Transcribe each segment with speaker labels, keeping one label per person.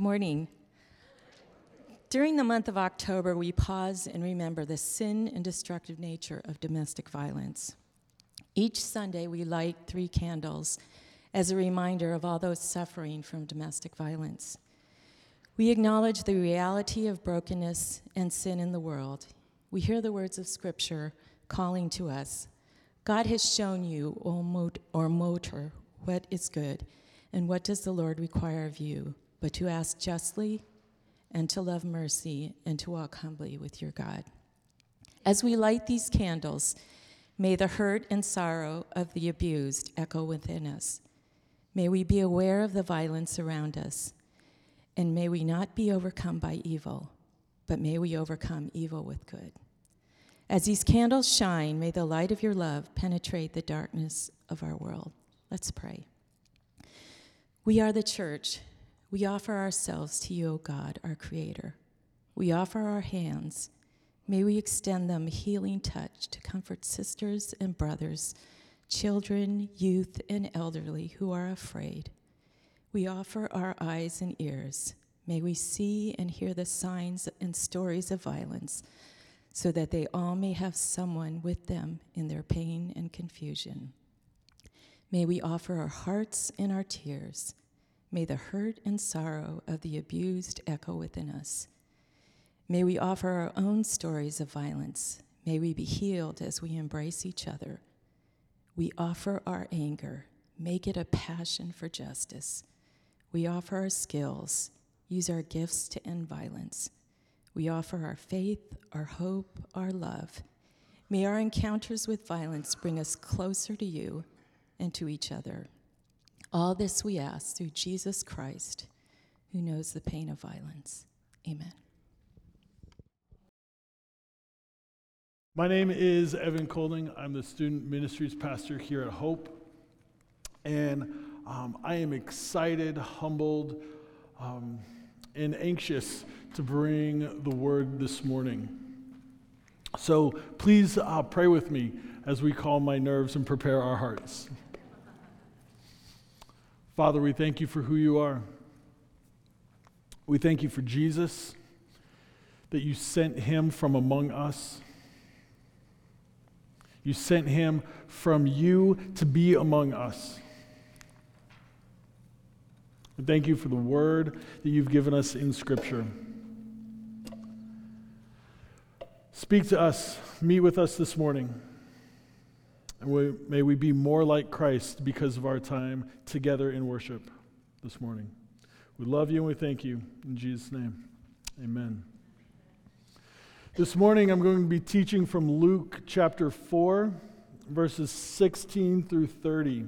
Speaker 1: morning. During the month of October, we pause and remember the sin and destructive nature of domestic violence. Each Sunday, we light three candles as a reminder of all those suffering from domestic violence. We acknowledge the reality of brokenness and sin in the world. We hear the words of Scripture calling to us God has shown you, O mortal, what is good, and what does the Lord require of you, but to ask justly and to love mercy and to walk humbly with your God. As we light these candles, may the hurt and sorrow of the abused echo within us. May we be aware of the violence around us, and may we not be overcome by evil, but may we overcome evil with good. As these candles shine, may the light of your love penetrate the darkness of our world. Let's pray. We are the church. We offer ourselves to you, O God, our Creator. We offer our hands. May we extend them a healing touch to comfort sisters and brothers, children, youth, and elderly who are afraid. We offer our eyes and ears. May we see and hear the signs and stories of violence so that they all may have someone with them in their pain and confusion. May we offer our hearts and our tears. May the hurt and sorrow of the abused echo within us. May we offer our own stories of violence. May we be healed as we embrace each other. We offer our anger. Make it a passion for justice. We offer our skills. Use our gifts to end violence. We offer our faith, our hope, our love. May our encounters with violence bring us closer to you and to each other. All this we ask through Jesus Christ, who knows the pain of violence. Amen.
Speaker 2: My name is Evan Colding. I'm the student ministries pastor here at Hope. And um, I am excited, humbled, um, and anxious to bring the word this morning. So please uh, pray with me as we calm my nerves and prepare our hearts. Father, we thank you for who you are. We thank you for Jesus, that you sent him from among us. You sent him from you to be among us. And thank you for the word that you've given us in Scripture. Speak to us, meet with us this morning. And we, may we be more like Christ because of our time together in worship this morning. We love you and we thank you. In Jesus' name, amen. This morning I'm going to be teaching from Luke chapter 4, verses 16 through 30.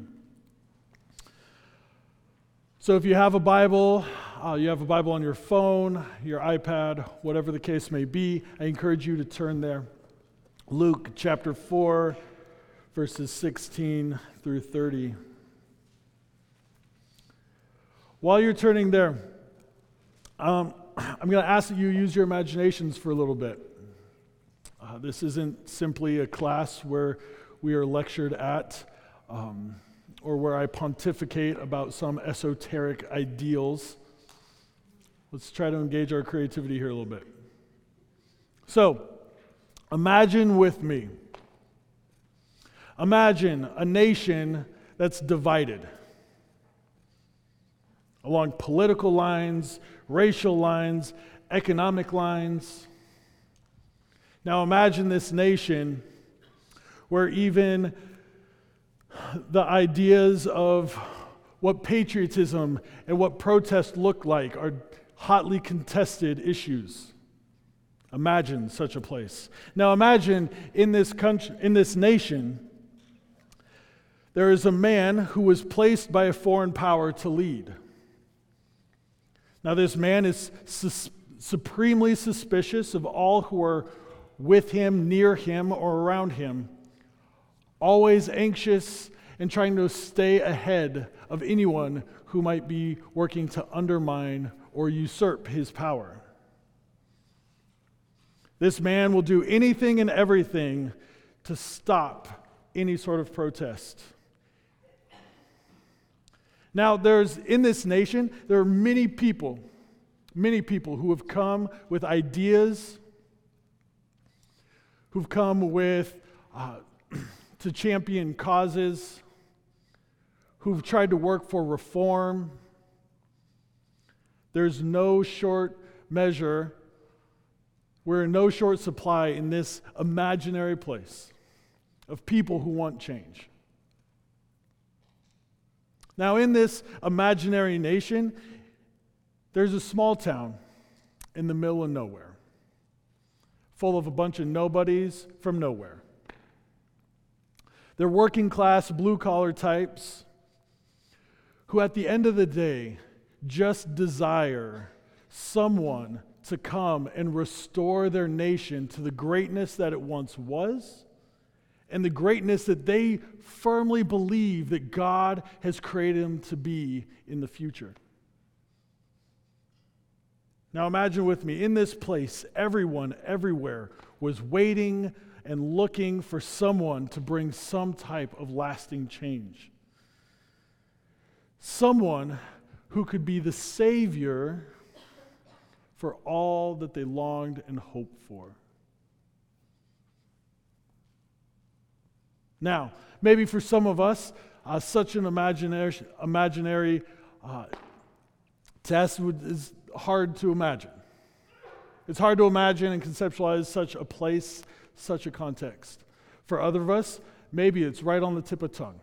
Speaker 2: So if you have a Bible, uh, you have a Bible on your phone, your iPad, whatever the case may be, I encourage you to turn there. Luke chapter 4, verses 16 through 30. While you're turning there, um, I'm going to ask that you use your imaginations for a little bit. Uh, this isn't simply a class where we are lectured at. Um, or where I pontificate about some esoteric ideals. Let's try to engage our creativity here a little bit. So, imagine with me. Imagine a nation that's divided along political lines, racial lines, economic lines. Now imagine this nation where even the ideas of what patriotism and what protest look like are hotly contested issues. Imagine such a place. Now imagine in this country, in this nation, there is a man who was placed by a foreign power to lead. Now this man is sus- supremely suspicious of all who are with him, near him, or around him always anxious and trying to stay ahead of anyone who might be working to undermine or usurp his power. This man will do anything and everything to stop any sort of protest. Now, there's in this nation, there are many people Many people who have come with ideas, who've come with uh, to champion causes, who've tried to work for reform. There's no short measure, we're in no short supply in this imaginary place of people who want change. Now, in this imaginary nation, there's a small town in the middle of nowhere, full of a bunch of nobodies from nowhere. They're working class, blue collar types who, at the end of the day, just desire someone to come and restore their nation to the greatness that it once was and the greatness that they firmly believe that God has created them to be in the future. Now imagine with me, in this place, everyone, everywhere was waiting and looking for someone to bring some type of lasting change. Someone who could be the Savior for all that they longed and hoped for. Now, maybe for some of us, uh, such an imaginary, imaginary uh, test would, is hard to imagine. It's hard to imagine and conceptualize such a place, such a context. For other of us, maybe it's right on the tip of tongue.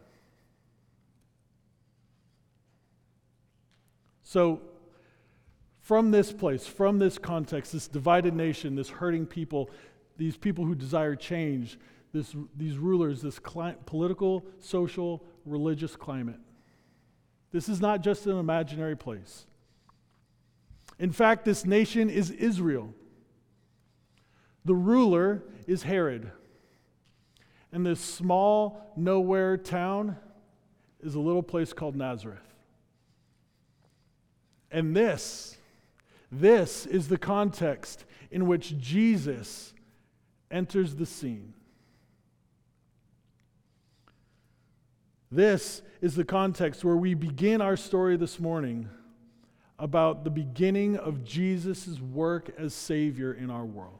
Speaker 2: So, from this place, from this context, this divided nation, this hurting people, these people who desire change, this, these rulers, this cli- political, social, religious climate. This is not just an imaginary place. In fact, this nation is Israel. The ruler is Herod. And this small, nowhere town is a little place called Nazareth. And this, this is the context in which Jesus enters the scene. This is the context where we begin our story this morning about the beginning of Jesus' work as Savior in our world.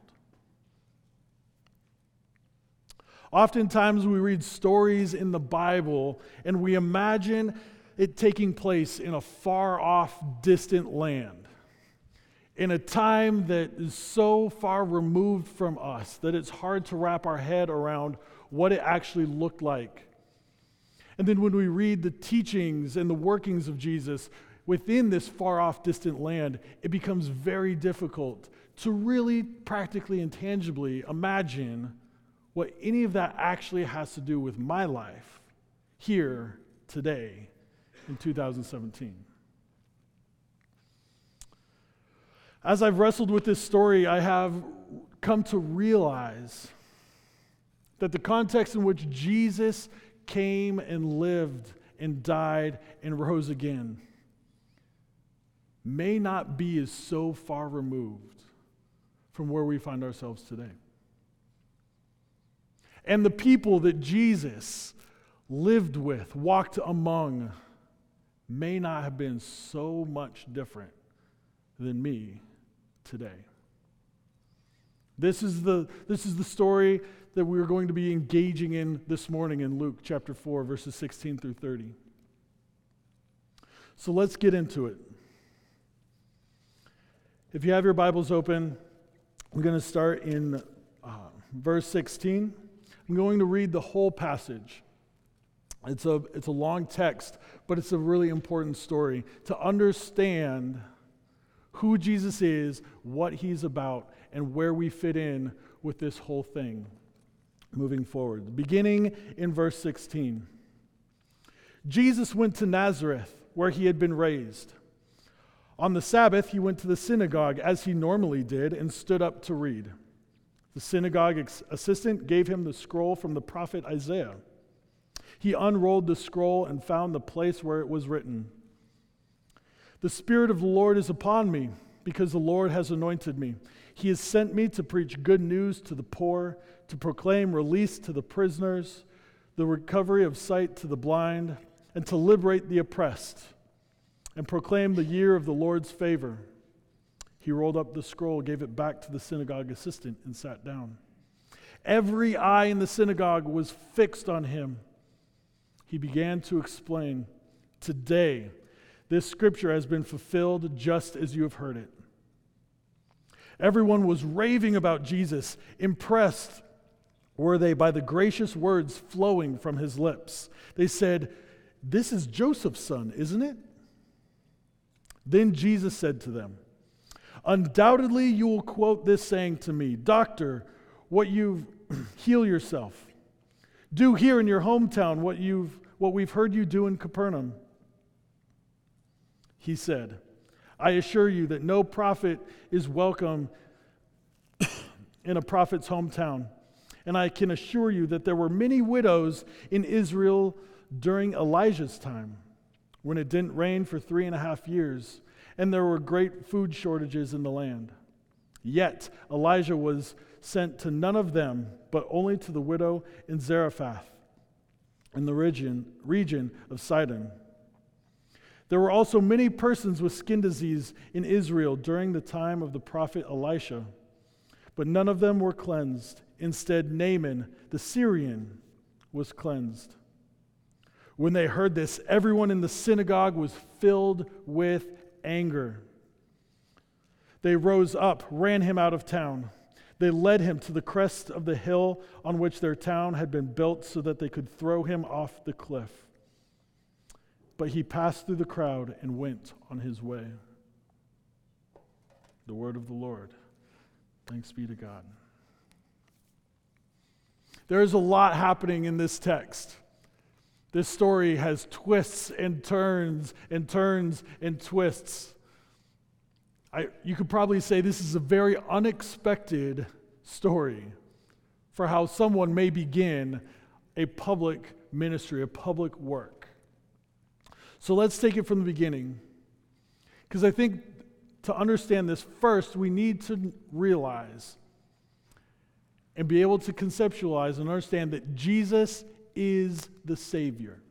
Speaker 2: Oftentimes, we read stories in the Bible and we imagine it taking place in a far off, distant land, in a time that is so far removed from us that it's hard to wrap our head around what it actually looked like. And then when we read the teachings and the workings of Jesus, within this far off, distant land, it becomes very difficult to really practically and tangibly imagine what any of that actually has to do with my life here today in 2017. As I've wrestled with this story, I have come to realize that the context in which Jesus came and lived and died and rose again may not be as so far removed from where we find ourselves today. And the people that Jesus lived with, walked among, may not have been so much different than me today. This is the, this is the story that we're going to be engaging in this morning in Luke chapter 4, verses 16 through 30. So let's get into it. If you have your Bibles open, we're going to start in uh, verse 16. I'm going to read the whole passage. It's a, it's a long text, but it's a really important story to understand who Jesus is, what he's about, and where we fit in with this whole thing moving forward. Beginning in verse 16. Jesus went to Nazareth, where he had been raised. On the Sabbath, he went to the synagogue as he normally did and stood up to read. The synagogue assistant gave him the scroll from the prophet Isaiah. He unrolled the scroll and found the place where it was written The Spirit of the Lord is upon me, because the Lord has anointed me. He has sent me to preach good news to the poor, to proclaim release to the prisoners, the recovery of sight to the blind, and to liberate the oppressed and proclaim the year of the Lord's favor. He rolled up the scroll, gave it back to the synagogue assistant, and sat down. Every eye in the synagogue was fixed on him. He began to explain Today, this scripture has been fulfilled just as you have heard it. Everyone was raving about Jesus, impressed were they by the gracious words flowing from his lips. They said, This is Joseph's son, isn't it? Then Jesus said to them, Undoubtedly, you will quote this saying to me, Doctor, what you've heal yourself. Do here in your hometown what you've what we've heard you do in Capernaum. He said, I assure you that no prophet is welcome in a prophet's hometown. And I can assure you that there were many widows in Israel during Elijah's time, when it didn't rain for three and a half years, and there were great food shortages in the land. Yet Elijah was sent to none of them, but only to the widow in Zarephath, in the region, region of Sidon. There were also many persons with skin disease in Israel during the time of the prophet Elisha, but none of them were cleansed. Instead, Naaman, the Syrian, was cleansed. When they heard this, everyone in the synagogue was filled with anger. They rose up, ran him out of town. They led him to the crest of the hill on which their town had been built so that they could throw him off the cliff. But he passed through the crowd and went on his way. The word of the Lord. Thanks be to God. There is a lot happening in this text. This story has twists and turns and turns and twists. I, you could probably say this is a very unexpected story for how someone may begin a public ministry, a public work. So let's take it from the beginning. Because I think to understand this, first, we need to realize and be able to conceptualize and understand that Jesus is the Savior.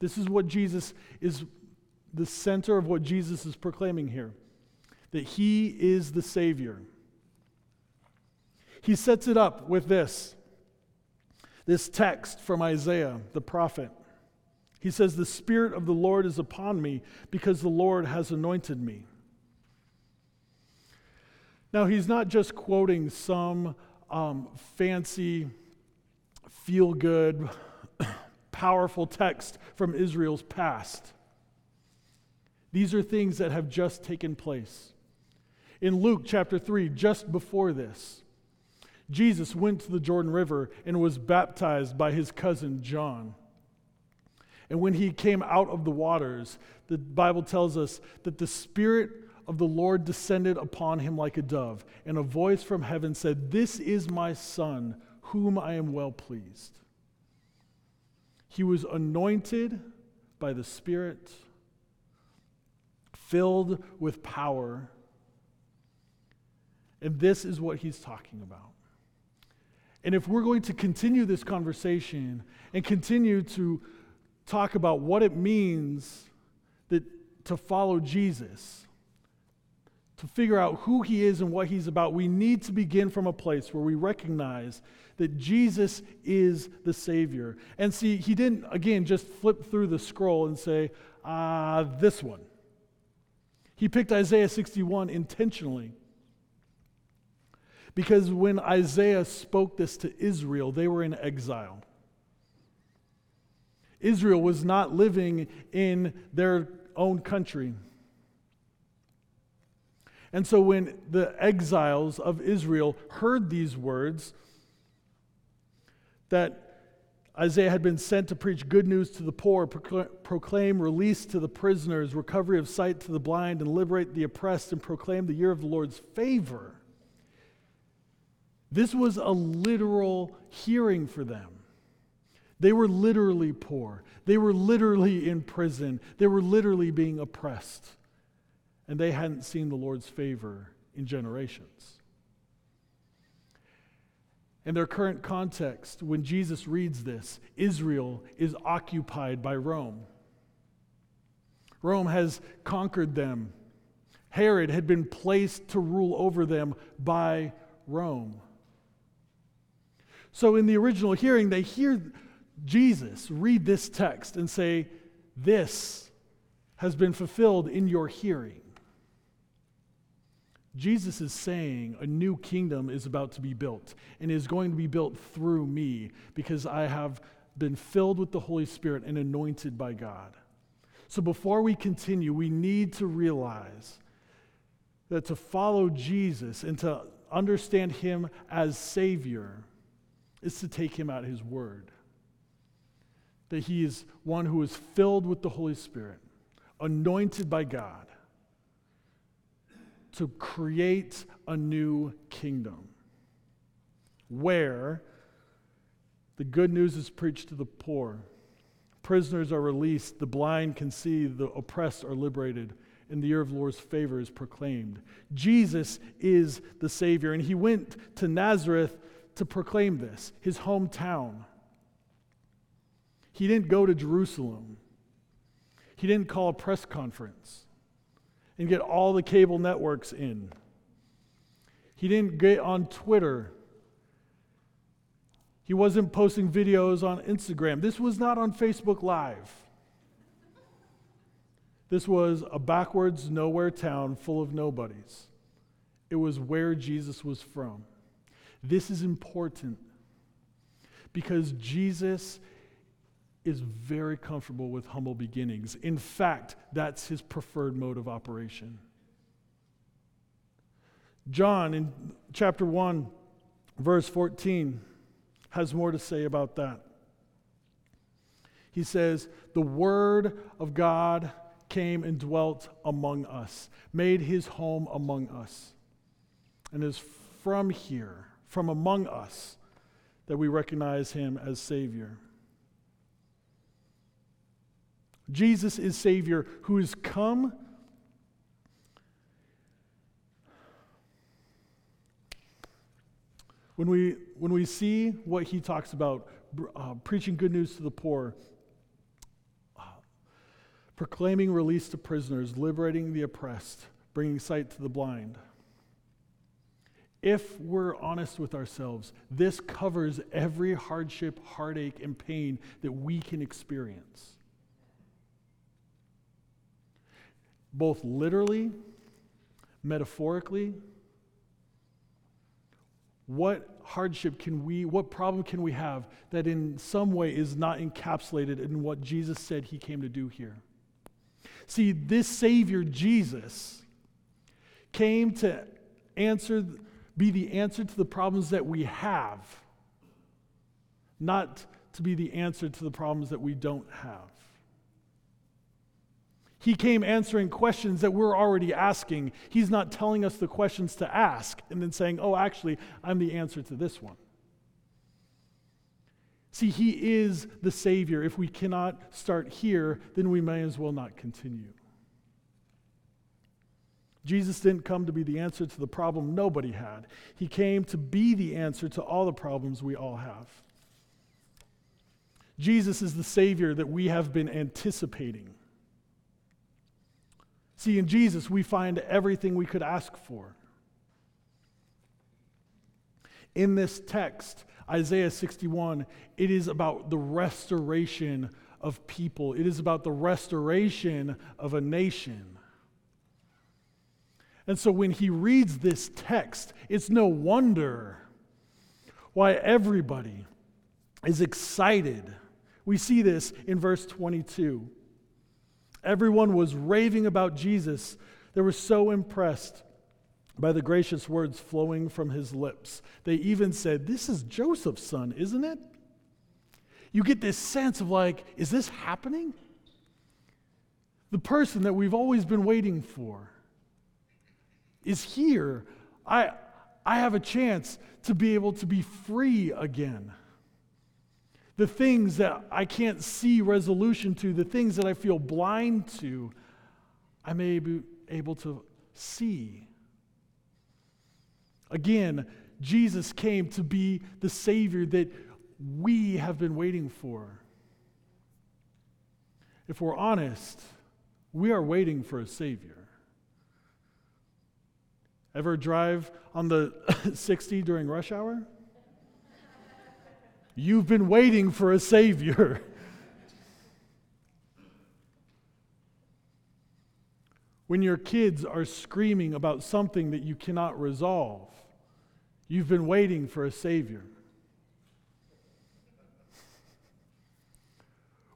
Speaker 2: This is what Jesus is, the center of what Jesus is proclaiming here that He is the Savior. He sets it up with this this text from Isaiah, the prophet. He says, The Spirit of the Lord is upon me because the Lord has anointed me. Now, he's not just quoting some um, fancy, feel good, powerful text from Israel's past. These are things that have just taken place. In Luke chapter 3, just before this, Jesus went to the Jordan River and was baptized by his cousin John. And when he came out of the waters, the Bible tells us that the Spirit of the Lord descended upon him like a dove, and a voice from heaven said, This is my Son, whom I am well pleased. He was anointed by the Spirit, filled with power. And this is what he's talking about. And if we're going to continue this conversation and continue to talk about what it means that to follow Jesus, to figure out who he is and what he's about, we need to begin from a place where we recognize that Jesus is the Savior. And see, he didn't, again, just flip through the scroll and say, ah, this one. He picked Isaiah 61 intentionally. Because when Isaiah spoke this to Israel, they were in exile. Israel was not living in their own country. And so when the exiles of Israel heard these words, that Isaiah had been sent to preach good news to the poor, proclaim release to the prisoners, recovery of sight to the blind, and liberate the oppressed, and proclaim the year of the Lord's favor. This was a literal hearing for them. They were literally poor. They were literally in prison. They were literally being oppressed and they hadn't seen the Lord's favor in generations. In their current context, when Jesus reads this, Israel is occupied by Rome. Rome has conquered them, Herod had been placed to rule over them by Rome. So in the original hearing, they hear Jesus read this text and say, This has been fulfilled in your hearing. Jesus is saying a new kingdom is about to be built and is going to be built through me because I have been filled with the Holy Spirit and anointed by God. So before we continue, we need to realize that to follow Jesus and to understand him as Savior is to take him at his word. That he is one who is filled with the Holy Spirit, anointed by God to create a new kingdom where the good news is preached to the poor, prisoners are released, the blind can see, the oppressed are liberated, and the year of Lord's favor is proclaimed. Jesus is the Savior, and he went to Nazareth to proclaim this, his hometown. He didn't go to Jerusalem. He didn't call a press conference and get all the cable networks in. He didn't get on Twitter. He wasn't posting videos on Instagram. This was not on Facebook Live. This was a backwards, nowhere town full of nobodies. It was where Jesus was from. This is important because Jesus is very comfortable with humble beginnings. In fact, that's his preferred mode of operation. John, in chapter 1, verse 14, has more to say about that. He says, The Word of God came and dwelt among us, made his home among us, and is from here, from among us, that we recognize him as Savior. Jesus is Savior who has come. When we, when we see what he talks about, uh, preaching good news to the poor, uh, proclaiming release to prisoners, liberating the oppressed, bringing sight to the blind. If we're honest with ourselves, this covers every hardship, heartache, and pain that we can experience. Both literally, metaphorically. What hardship can we, what problem can we have that in some way is not encapsulated in what Jesus said he came to do here? See, this Savior, Jesus, came to answer, be the answer to the problems that we have, not to be the answer to the problems that we don't have. He came answering questions that we're already asking. He's not telling us the questions to ask and then saying, oh, actually, I'm the answer to this one. See, He is the Savior. If we cannot start here, then we may as well not continue. Jesus didn't come to be the answer to the problem nobody had, He came to be the answer to all the problems we all have. Jesus is the Savior that we have been anticipating. See, in Jesus, we find everything we could ask for. In this text, Isaiah 61, it is about the restoration of people, it is about the restoration of a nation. And so when he reads this text, it's no wonder why everybody is excited. We see this in verse 22. Everyone was raving about Jesus. They were so impressed by the gracious words flowing from his lips. They even said, This is Joseph's son, isn't it? You get this sense of like, is this happening? The person that we've always been waiting for is here. I, I have a chance to be able to be free again the things that I can't see resolution to, the things that I feel blind to, I may be able to see. Again, Jesus came to be the Savior that we have been waiting for. If we're honest, we are waiting for a Savior. Ever drive on the 60 during rush hour? You've been waiting for a Savior. when your kids are screaming about something that you cannot resolve, you've been waiting for a Savior.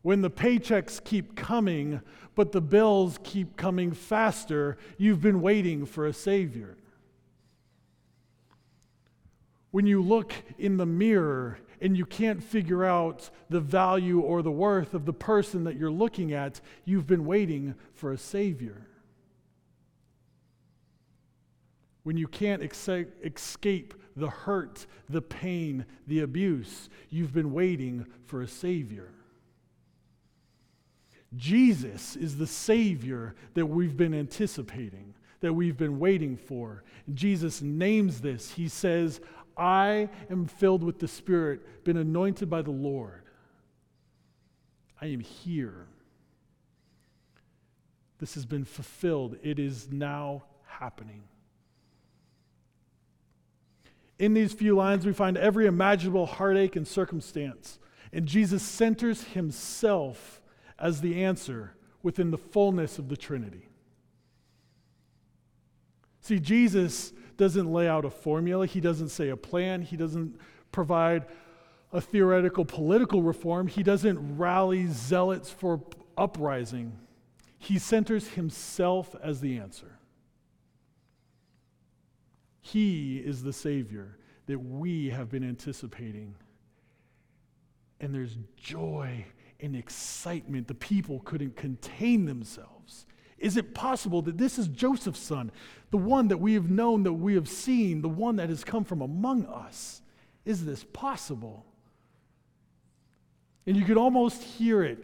Speaker 2: When the paychecks keep coming, but the bills keep coming faster, you've been waiting for a Savior. When you look in the mirror and you can't figure out the value or the worth of the person that you're looking at, you've been waiting for a Savior. When you can't escape the hurt, the pain, the abuse, you've been waiting for a Savior. Jesus is the Savior that we've been anticipating, that we've been waiting for. Jesus names this. He says, I am filled with the Spirit, been anointed by the Lord. I am here. This has been fulfilled. It is now happening. In these few lines, we find every imaginable heartache and circumstance. And Jesus centers himself as the answer within the fullness of the Trinity. See, Jesus doesn't lay out a formula, he doesn't say a plan, he doesn't provide a theoretical political reform, he doesn't rally zealots for uprising. He centers himself as the answer. He is the Savior that we have been anticipating. And there's joy and excitement. The people couldn't contain themselves. Is it possible that this is Joseph's son, the one that we have known, that we have seen, the one that has come from among us? Is this possible? And you could almost hear it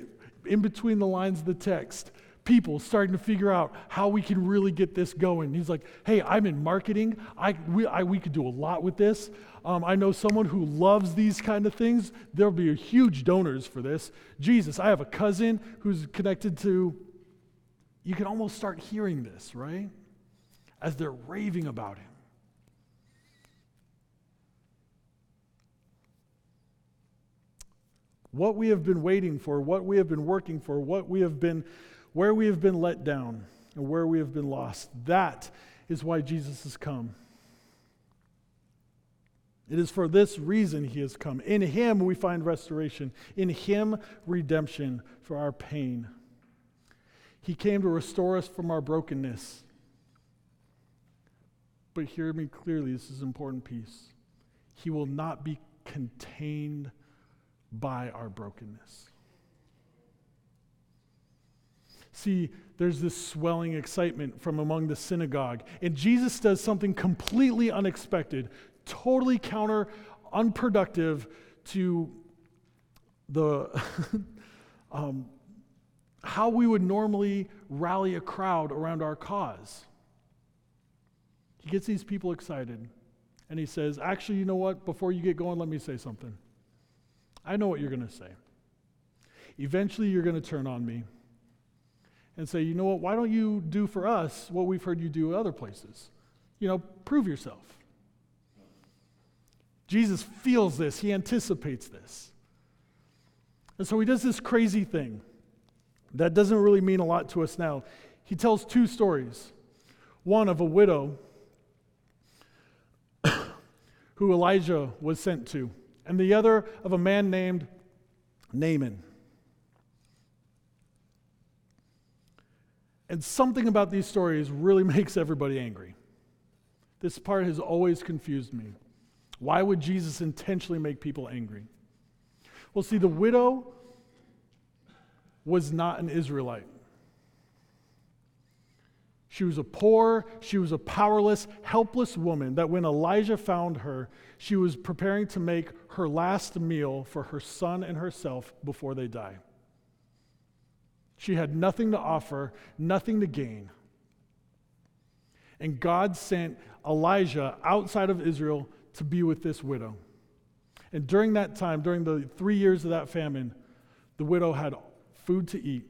Speaker 2: in between the lines of the text. People starting to figure out how we can really get this going. He's like, hey, I'm in marketing. I, we, I, we could do a lot with this. Um, I know someone who loves these kind of things. There'll be huge donors for this. Jesus, I have a cousin who's connected to. You can almost start hearing this, right? As they're raving about him. What we have been waiting for, what we have been working for, what we have been, where we have been let down, and where we have been lost. That is why Jesus has come. It is for this reason he has come. In him we find restoration, in him, redemption for our pain. He came to restore us from our brokenness. But hear me clearly, this is an important piece. He will not be contained by our brokenness. See, there's this swelling excitement from among the synagogue, and Jesus does something completely unexpected totally counter, unproductive to the um, how we would normally rally a crowd around our cause. He gets these people excited and he says, Actually, you know what? Before you get going, let me say something. I know what you're going to say. Eventually, you're going to turn on me and say, You know what? Why don't you do for us what we've heard you do other places? You know, prove yourself. Jesus feels this, he anticipates this. And so he does this crazy thing that doesn't really mean a lot to us now. He tells two stories one of a widow who Elijah was sent to, and the other of a man named Naaman. And something about these stories really makes everybody angry. This part has always confused me. Why would Jesus intentionally make people angry? Well, see, the widow was not an Israelite. She was a poor, she was a powerless, helpless woman that when Elijah found her, she was preparing to make her last meal for her son and herself before they die. She had nothing to offer, nothing to gain. And God sent Elijah outside of Israel to be with this widow. And during that time, during the three years of that famine, the widow had food to eat.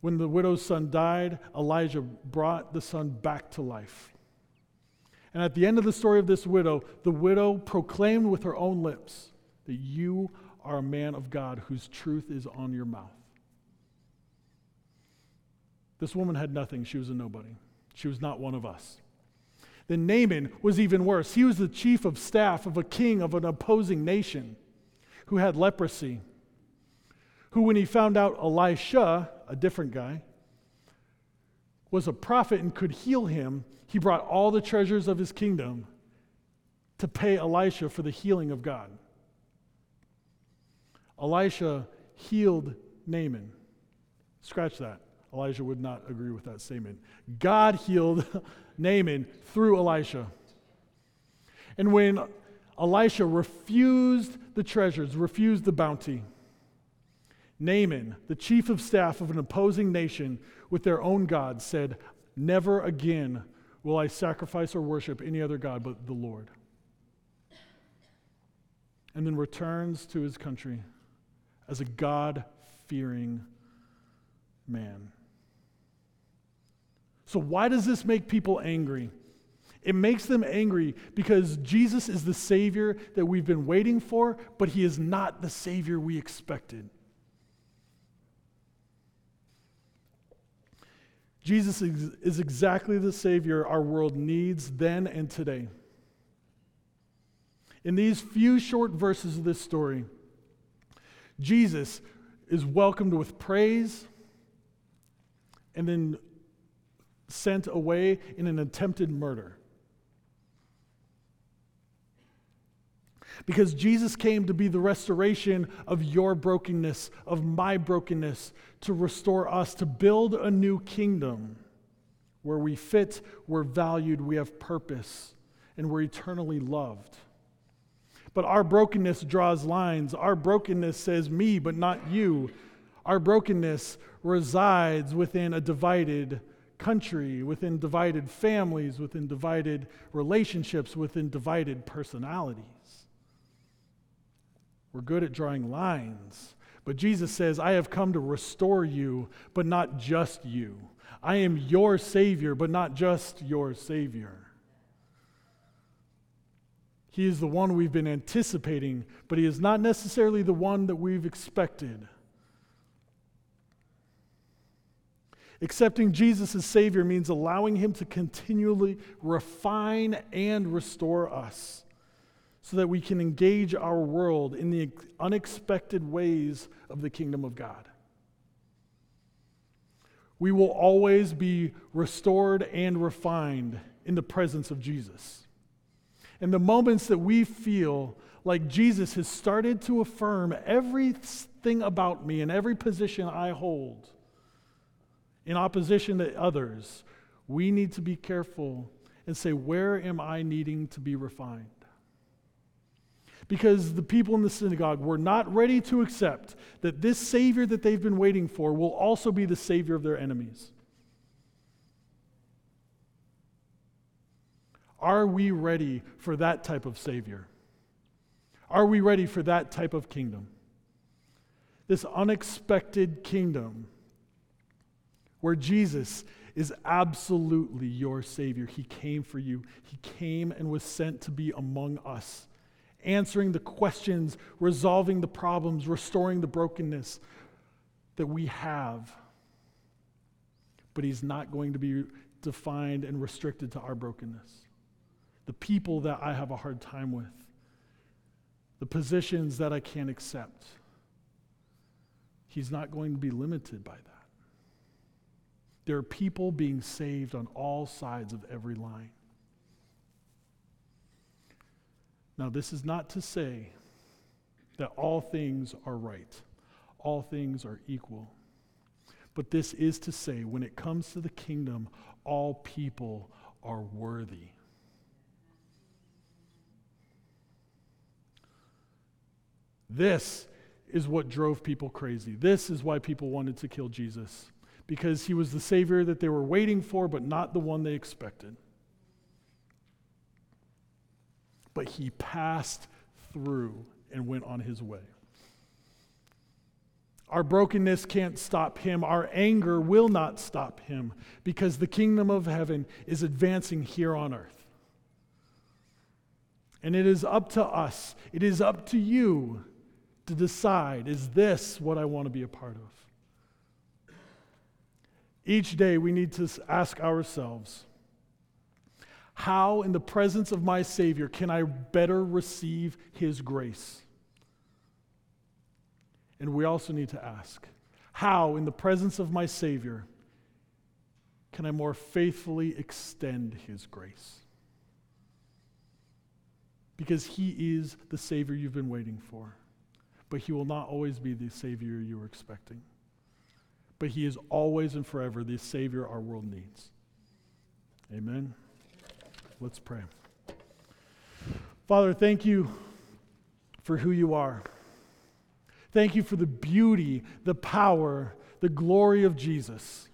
Speaker 2: When the widow's son died, Elijah brought the son back to life. And at the end of the story of this widow, the widow proclaimed with her own lips that you are a man of God whose truth is on your mouth. This woman had nothing. She was a nobody. She was not one of us. Then Naaman was even worse. He was the chief of staff of a king of an opposing nation who had leprosy. Who, when he found out Elisha, a different guy, was a prophet and could heal him, he brought all the treasures of his kingdom to pay Elisha for the healing of God. Elisha healed Naaman. Scratch that. Elijah would not agree with that statement. God healed Naaman through Elisha. And when Elisha refused the treasures, refused the bounty, Naaman, the chief of staff of an opposing nation with their own God, said, Never again will I sacrifice or worship any other God but the Lord. And then returns to his country as a God fearing man. So, why does this make people angry? It makes them angry because Jesus is the Savior that we've been waiting for, but He is not the Savior we expected. Jesus is exactly the Savior our world needs then and today. In these few short verses of this story, Jesus is welcomed with praise and then sent away in an attempted murder. Because Jesus came to be the restoration of your brokenness, of my brokenness, to restore us, to build a new kingdom where we fit, we're valued, we have purpose, and we're eternally loved. But our brokenness draws lines. Our brokenness says me, but not you. Our brokenness resides within a divided country, within divided families, within divided relationships, within divided personalities. We're good at drawing lines. But Jesus says, I have come to restore you, but not just you. I am your Savior, but not just your Savior. He is the one we've been anticipating, but He is not necessarily the one that we've expected. Accepting Jesus as Savior means allowing Him to continually refine and restore us so that we can engage our world in the unexpected ways of the kingdom of God. We will always be restored and refined in the presence of Jesus. And the moments that we feel like Jesus has started to affirm everything about me and every position I hold in opposition to others, we need to be careful and say, Where am I needing to be refined? Because the people in the synagogue were not ready to accept that this Savior that they've been waiting for will also be the Savior of their enemies. Are we ready for that type of Savior? Are we ready for that type of kingdom? This unexpected kingdom where Jesus is absolutely your Savior. He came for you, He came and was sent to be among us answering the questions, resolving the problems, restoring the brokenness that we have. But He's not going to be defined and restricted to our brokenness. The people that I have a hard time with, the positions that I can't accept. He's not going to be limited by that. There are people being saved on all sides of every line. Now, this is not to say that all things are right, all things are equal. But this is to say, when it comes to the kingdom, all people are worthy. This is what drove people crazy. This is why people wanted to kill Jesus, because he was the Savior that they were waiting for, but not the one they expected. But he passed through and went on his way. Our brokenness can't stop him. Our anger will not stop him because the kingdom of heaven is advancing here on earth. And it is up to us, it is up to you to decide is this what I want to be a part of? Each day we need to ask ourselves how, in the presence of my Savior, can I better receive His grace? And we also need to ask how, in the presence of my Savior, can I more faithfully extend His grace? Because He is the Savior you've been waiting for, but He will not always be the Savior you were expecting. But He is always and forever the Savior our world needs. Amen. Let's pray. Father, thank you for who you are. Thank you for the beauty, the power, the glory of Jesus.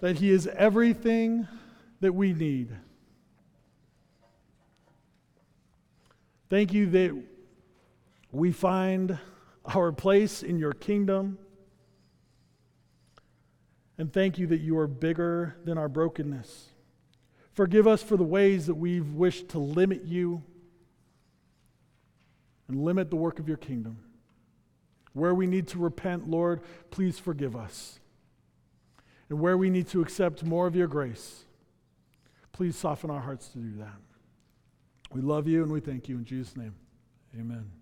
Speaker 2: That he is everything that we need. Thank you that we find our place in your kingdom. And thank you that you are bigger than our brokenness. Forgive us for the ways that we've wished to limit you and limit the work of your kingdom. Where we need to repent, Lord, please forgive us. And where we need to accept more of your grace, please soften our hearts to do that. We love you and we thank you in Jesus' name. Amen.